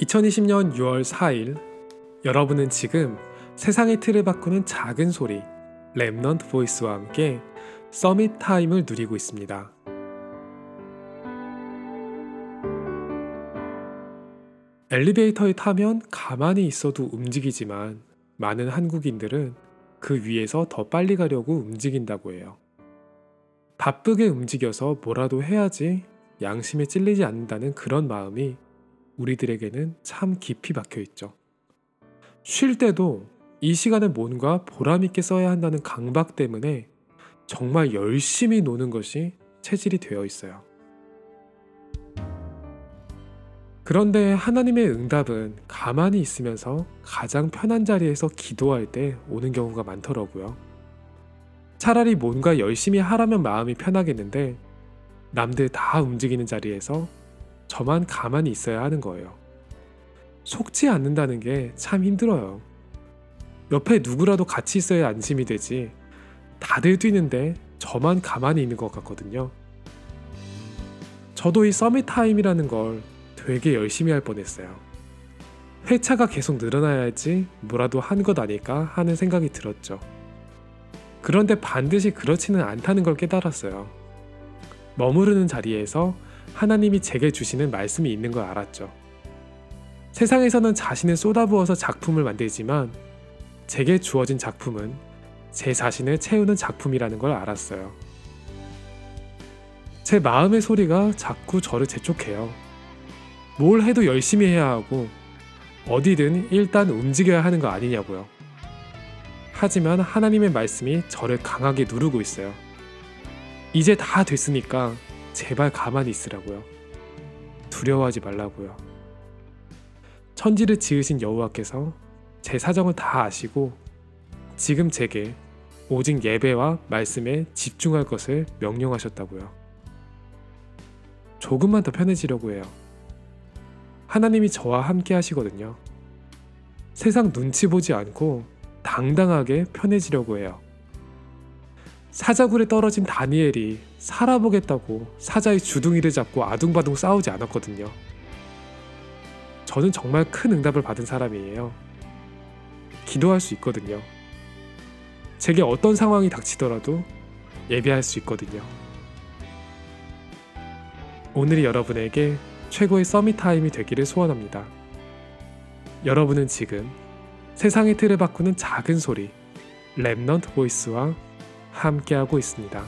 2020년 6월 4일 여러분은 지금 세상의 틀을 바꾸는 작은 소리 Remnant Voice와 함께 Summit Time을 누리고 있습니다. 엘리베이터에 타면 가만히 있어도 움직이지만 많은 한국인들은 그 위에서 더 빨리 가려고 움직인다고 해요. 바쁘게 움직여서 뭐라도 해야지 양심에 찔리지 않는다는 그런 마음이 우리들에게는 참 깊이 박혀 있죠. 쉴 때도 이 시간에 뭔가 보람있게 써야 한다는 강박 때문에 정말 열심히 노는 것이 체질이 되어 있어요. 그런데 하나님의 응답은 가만히 있으면서 가장 편한 자리에서 기도할 때 오는 경우가 많더라고요. 차라리 뭔가 열심히 하라면 마음이 편하겠는데 남들 다 움직이는 자리에서 저만 가만히 있어야 하는 거예요. 속지 않는다는 게 참 힘들어요. 옆에 누구라도 같이 있어야 안심이 되지. 다들 뛰는데 저만 가만히 있는 것 같거든요. 저도 이 서밋 타임이라는 걸 되게 열심히 할 뻔했어요. 회차가 계속 늘어나야지 뭐라도 한 것 아닐까 하는 생각이 들었죠. 그런데 반드시 그렇지는 않다는 걸 깨달았어요. 머무르는 자리에서 하나님이 제게 주시는 말씀이 있는 걸 알았죠. 세상에서는 자신을 쏟아부어서 작품을 만들지만 제게 주어진 작품은 제 자신을 채우는 작품이라는 걸 알았어요. 제 마음의 소리가 자꾸 저를 재촉해요. 뭘 해도 열심히 해야 하고 어디든 일단 움직여야 하는 거 아니냐고요. 하지만 하나님의 말씀이 저를 강하게 누르고 있어요. 이제 다 됐으니까 제발 가만히 있으라고요. 두려워하지 말라고요. 천지를 지으신 여호와께서 제 사정을 다 아시고 지금 제게 오직 예배와 말씀에 집중할 것을 명령하셨다고요. 조금만 더 편해지려고 해요. 하나님이 저와 함께 하시거든요. 세상 눈치 보지 않고 당당하게 편해지려고 해요. 사자굴에 떨어진 다니엘이 살아보겠다고 사자의 주둥이를 잡고 아둥바둥 싸우지 않았거든요. 저는 정말 큰 응답을 받은 사람이에요. 기도할 수 있거든요. 제게 어떤 상황이 닥치더라도 예배할 수 있거든요. 오늘이 여러분에게 최고의 Summit Time이 되기를 소원합니다. 여러분은 지금 세상의 틀을 바꾸는 작은 소리 Remnant Voice와 함께하고 있습니다.